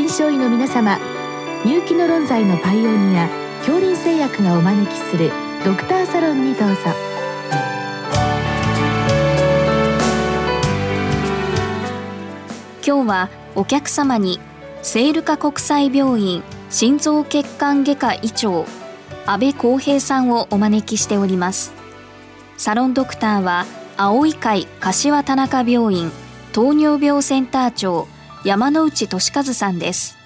臨床医の皆様入気の論剤のパイオニア恐林製薬がお招きするドクターサロンにどうぞ。今日はお客様にセールカ国際病院心臓血管外科医長安倍光平さんをお招きしております。サロンドクターは青い会柏田中病院糖尿病センター長山内俊和さんです。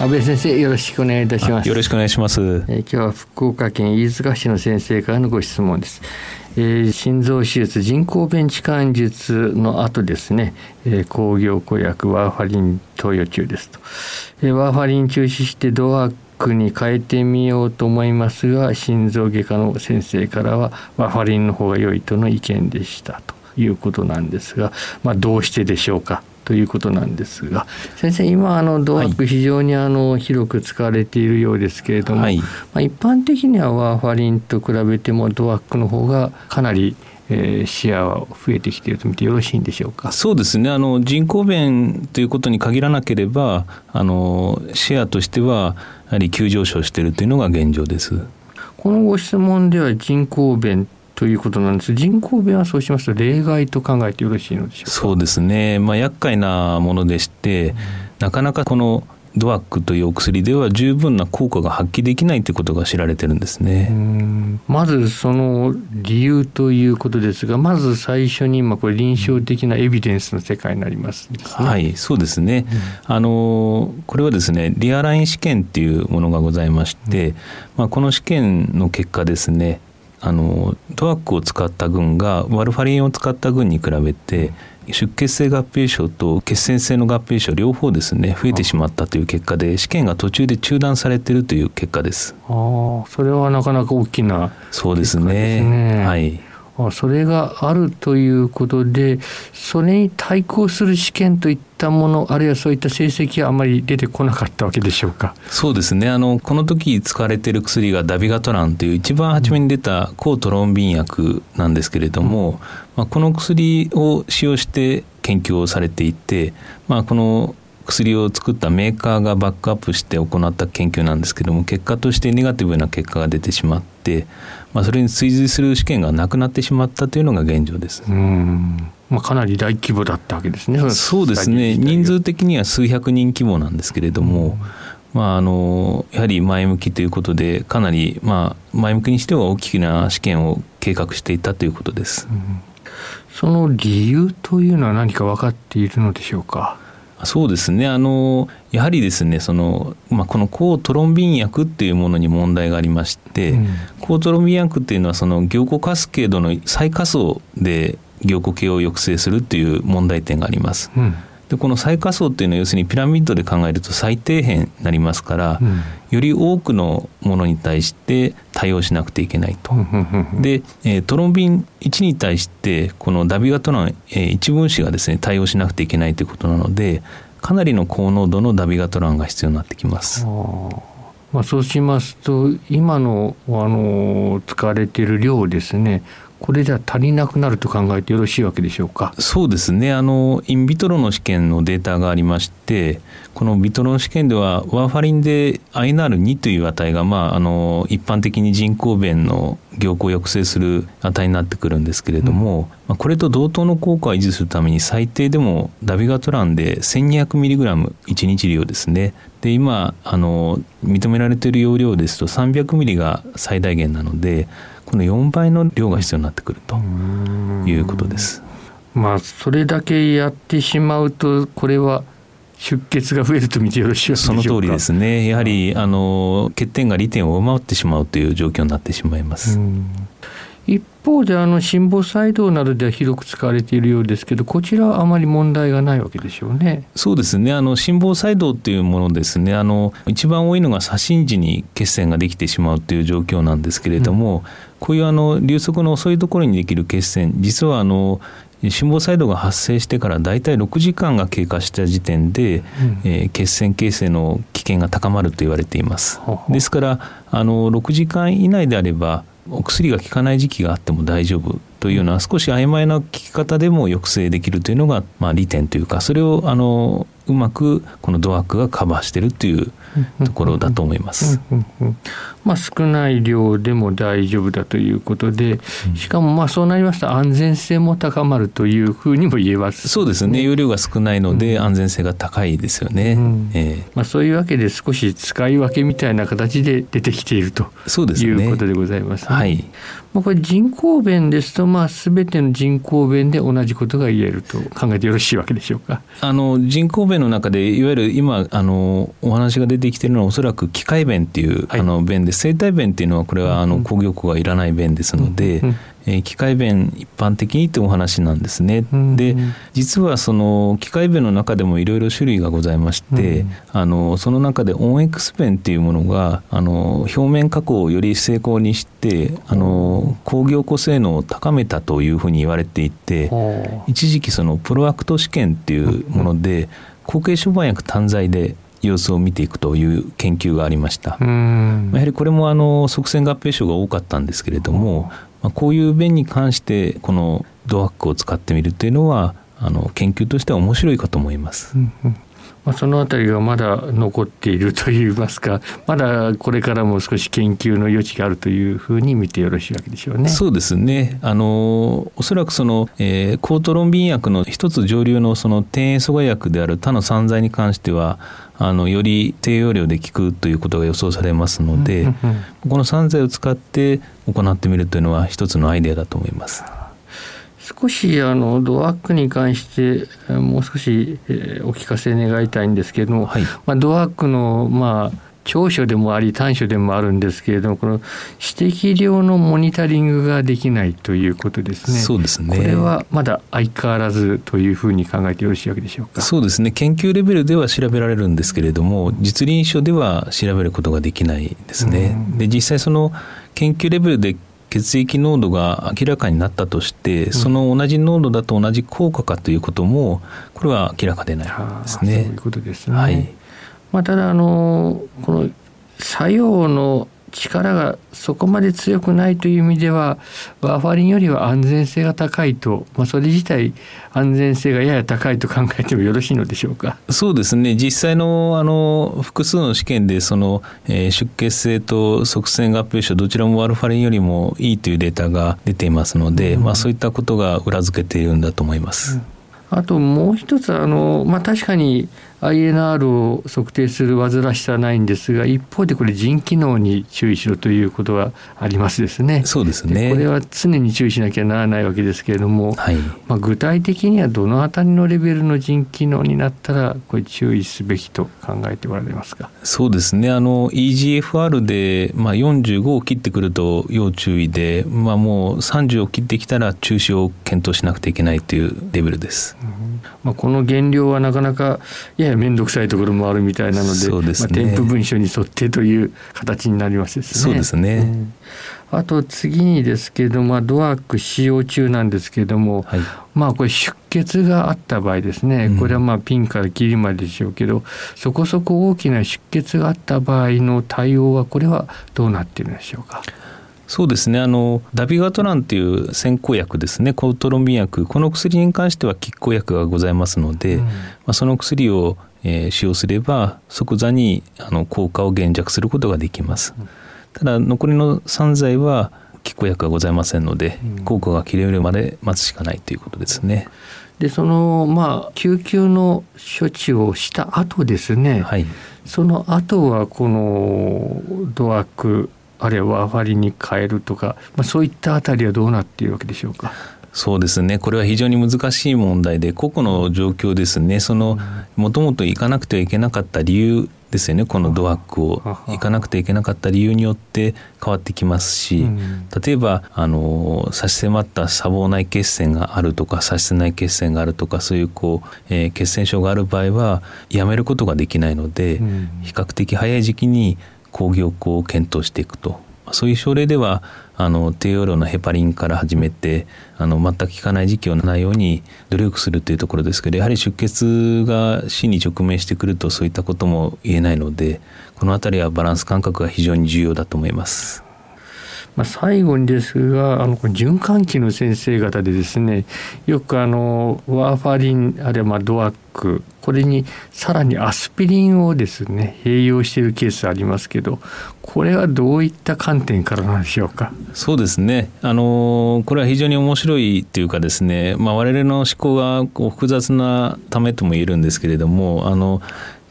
安倍先生よろしくお願いいたします。よろしくお願いします、えー、今日は福岡県飯塚市の先生からのご質問です、えー、心臓手術人工弁置換術の後ですね、えー、工業顧薬ワーファリン投与中ですと、えー、ワーファリン中止してドアックに変えてみようと思いますが心臓外科の先生からはワーファリンの方が良いとの意見でしたということなんですが、まあ、どうしてでしょうかということなんですが先生今あのドアック非常にあの広く使われているようですけれども、はい、まあ、一般的にはワーファリンと比べてもドアックの方がかなりえー、シェアは増えてきていると見てよろしいんでしょうか？そうですね。あの人口弁ということに限らなければあのシェアとしてはやはり急上昇しているというのが現状です。このご質問では人口弁ということなんです。人口弁はそうしますと例外と考えてよろしいのでしょうか？そうですね、まあ、厄介なものでして、うん、なかなかこのドアックというお薬では十分な効果が発揮できないということが知られてるんですね。まずその理由ということですがまず最初に今これ臨床的なエビデンスの世界になります、ね、はいそうですね、うん、あのこれはですねリアライン試験っていうものがございまして、うん、まあ、この試験の結果ですねあのドアックを使った群がワルファリンを使った群に比べて出血性合併症と血栓性の合併症両方ですね増えてしまったという結果で試験が途中で中断されているという結果です。あそれはなかなか大きな、そうですね。はい。それがあるということでそれに対抗する試験といったものあるいはそういった成績はあまり出てこなかったわけでしょうか？そうですね。あのこの時使われている薬がダビガトランという一番初めに出た抗トロンビン薬なんですけれども、うん、まあ、この薬を使用して研究をされていて、まあ、この薬を作ったメーカーがバックアップして行った研究なんですけども結果としてネガティブな結果が出てしまって、まあ、それに追随する試験がなくなってしまったというのが現状です。うんまあ、かなり大規模だったわけですね。そうですね人数的には数百人規模なんですけれども、まあ、あのやはり前向きということでかなり、まあ、前向きにしては大きな試験を計画していたということです。その理由というのは何か分かっているのでしょうか？そうですね。あのやはりですねその、まあ、この抗トロンビン薬っていうものに問題がありまして、うん、抗トロンビン薬っていうのはその凝固カスケードの再加層で凝固系を抑制するっていう問題点があります。うんでこの最下層っていうのは要するにピラミッドで考えると最底辺になりますから、うん、より多くのものに対して対応しなくてはいけないと。で、えー、トロンビン1に対してこのダビガトラン、えー、1分子がですね対応しなくてはいけないということなのでかなりの高濃度のダビガトランが必要になってきます。まあ、そうしますと今のあの使われている量ですねこれじゃ足りなくなると考えてよろしいわけでしょうか？そうですね。あのインビトロの試験のデータがありましてこのビトロの試験ではワーファリンで INR2 という値が、まあ、あの一般的に人工弁の凝固を抑制する値になってくるんですけれども、うん、これと同等の効果を維持するために最低でもダビガトランで 1200mg1 日量ですね。で今あの認められている容量ですと 300mg が最大限なのでこの4倍の量が必要になってくるということです。まあそれだけやってしまうとこれは出血が増えると見てよろしいその通りですね。やはりあの欠点が利点を上回ってしまうという状況になってしまいます。一方であの心房細動などでは広く使われているようですけどこちらはあまり問題がないわけでしょうね。そうですねあの心房細動っていうものですねあの一番多いのが左心時に血栓ができてしまうという状況なんですけれども、うん、こういうあの流速の遅いところにできる血栓実はあの心房細動が発生してから大体6時間が経過した時点で、うん、えー、血栓形成の危険が高まると言われています。ですからあの6時間以内であればお薬が効かない時期があっても大丈夫というのは少し曖昧な効き方でも抑制できるというのが、まあ、利点というかそれをあのうまくこのドアックがカバーしてるっていうところだと思います。まあ、少ない量でも大丈夫だということで、しかもまあそうなりますと安全性も高まるというふうにも言えます、ね、そうですね。容量が少ないので安全性が高いですよね。うん。えー、まあ、そういうわけで少し使い分けみたいな形で出てきているとそうです、ね、いうことでございます、ね、はい。まあ、これ人工弁ですと、まあ、全ての人工弁で同じことが言えると考えてよろしいわけでしょうか？あの人工弁の中でいわゆる今あのお話が出てきているのはおそらく機械弁っていう、はい、あの弁で生体弁っていうのはこれはあの工業庫がいらない弁ですので、うん。うん。え機械弁一般的にってお話なんですね。で実はその機械弁の中でもいろいろ種類がございまして、あのその中でオン X 弁っていうものがあの表面加工をより精巧にしてあの工業庫性能を高めたというふうに言われていて一時期そのプロアクト試験っていうもので後継処方薬単剤で様子を見ていくという研究がありました。やはりこれもあの側線合併症が多かったんですけれどもまあ、こういう弁に関してこのドアックを使ってみるというのはあの研究としては面白いかと思います。うんうんまあ、そのあたりがまだ残っているといいますかまだこれからも少し研究の余地があるというふうに見てよろしいわけでしょうね。そうですねあのおそらくその、えー、コートロンビン薬の一つ上流のその低塩素害薬である他の散剤に関してはあのより低用量で効くということが予想されますので、この散剤を使って行ってみるというのは一つのアイデアだと思います。少しあのドアックに関してもう少し、えお聞かせ願いたいんですけれども、はい、まあ、ドアックのまあ長所でもあり短所でもあるんですけれどもこの指摘量のモニタリングができないということですね。そうですねこれはまだ相変わらずというふうに考えてよろしいわけでしょうか？そうですね研究レベルでは調べられるんですけれども実臨床では調べることができないですね。で実際その研究レベルで血液濃度が明らかになったとして、その同じ濃度だと同じ効果かということもこれは明らかでないですね。そういうことですね。はいまあ、ただあのこの作用の力がそこまで強くないという意味ではワーファリンよりは安全性が高いと、まあ、それ自体安全性がやや高いと考えてもよろしいのでしょうか。そうですね。実際のあの複数の試験でその、えー、出血性と側線合併症どちらもワルファリンよりもいいというデータが出ていますので、うん、まあ、そういったことが裏付けているんだと思います。うん。あともう一つあの、まあ、確かに INR を測定する煩わしさはないんですが一方でこれ腎機能に注意しろということはありますですね。そうですね。これは常に注意しなきゃならないわけですけれども、はい、まあ、具体的にはどのあたりのレベルの腎機能になったらこれ注意すべきと考えておられますか？そうですね。あの EGFR で、まあ、45を切ってくると要注意で、まあ、もう30を切ってきたら中止を検討しなくてはいけないというレベルです。うんまあ、この減量はなかなかやや面倒くさいところもあるみたいなので、ね、まあ、添付文書に沿ってという形になりますね。そうですね、うん、あと次にですけど、まあ、ドアック使用中なんですけれども、はい、まあこれ出血があった場合ですね。これはまあピンから切りまででしょうけど、うん、そこそこ大きな出血があった場合の対応はこれはどうなっているんでしょうか？そうですね。あのダビガトランっていう先行薬ですね。コウトロンビン薬。この薬に関しては拮抗薬がございますので、うん、まあ、その薬を、えー、使用すれば即座にあの効果を減弱することができます、うん、ただ残りの3剤は拮抗薬がございませんので、うん、効果が切れるまで待つしかないということですね。でそのまあ救急の処置をした後ですね、はい、その後はこのドアックあるいはワーファリンに変えるとか、まあ、そういったあたりはどうなっているわけでしょうか？そうですね。これは非常に難しい問題で個々の状況ですね。そのもともと行かなくてはいけなかった理由ですよね。このドアックを。行かなくてはいけなかった理由によって変わってきますし、例えばあの差し迫った砂防内血栓があるとか差し内血栓があるとかそういうこう、えー、血栓症がある場合はやめることができないので、比較的早い時期に抗凝固を検討していくとそういう症例ではあの低用量のヘパリンから始めてあの全く効かない時期をないように努力するというところですけどやはり出血が死に直面してくるとそういったことも言えないのでこの辺りはバランス感覚が非常に重要だと思います。まあ、最後にですがあの循環器の先生方でですねよくあのワーファリンあるいはまあドアックこれにさらにアスピリンをですね併用しているケースありますけどこれはどういった観点からなんでしょうか？そうですね。あのこれは非常に面白いというかですね、まあ、我々の思考がこう複雑なためとも言えるんですけれどもあの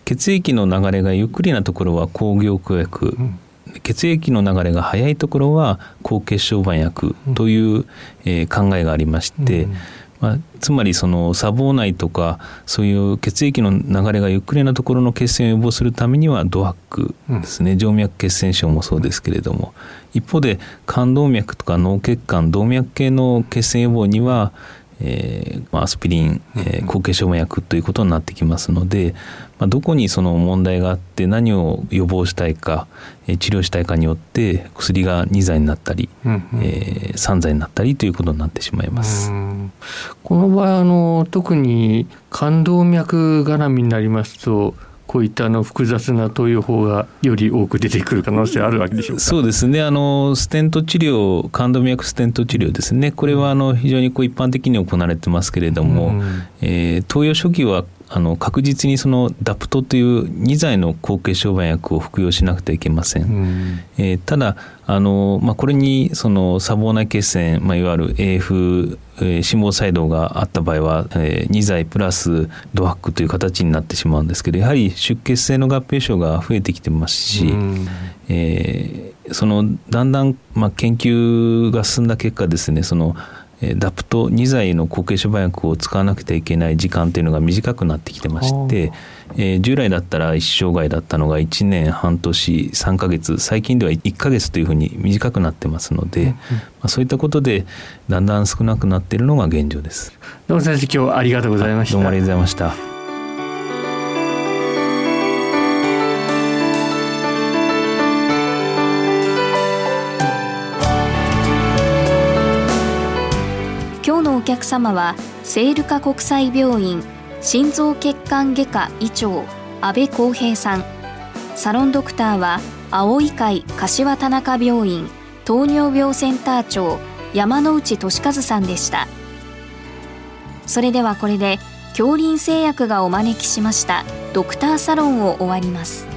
血液の流れがゆっくりなところは抗凝固薬、うん血液の流れが速いところは高血小板薬という、えー、考えがありまして、うん、まあ、つまりその砂防内とかそういう血液の流れがゆっくりなところの血栓を予防するためにはドアックですね、うん、静脈血栓症もそうですけれども。一方で冠動脈とか脳血管動脈系の血栓予防にはえー、アスピリン、えー、抗血小板薬ということになってきますので、まあ、どこにその問題があって何を予防したいか、えー、治療したいかによって薬が2剤になったり、うんうん、えー、3剤になったりということになってしまいます。この場合あの特に冠動脈絡みになりますとこういったあの複雑な投与法がより多く出てくる可能性あるわけでしょうか？そうですね。あのステント治療冠動脈ステント治療ですね。これはあの非常にこう一般的に行われてますけれども、うん、えー、投与初期はあの確実にそのダプトという2剤の抗血小板薬を服用しなくてはいけません、うん、えー、ただあの、まあ、これにその砂防内血栓、まあ、いわゆる AF えー、心房細動があった場合は、えー、2剤プラスドアックという形になってしまうんですけどやはり出血性の合併症が増えてきてますし、うん、えー、そのだんだん、まあ、研究が進んだ結果ですねそのダプト2剤の固形処板薬を使わなくてはいけない時間というのが短くなってきてまして、えー、従来だったら一生涯だったのが1年半年3か月最近では1か月というふうに短くなってますので、うんうん、まあ、そういったことでだんだん少なくなっているのが現状です。どうも先生今日ありがとうございました。どうもありがとうございました。客様は聖ルカ国際病院心臓血管外科医長安倍康平さん。サロンドクターは青い会柏田中病院糖尿病センター長山内俊和さんでした。それではこれで恐林製薬がお招きしましたドクターサロンを終わります。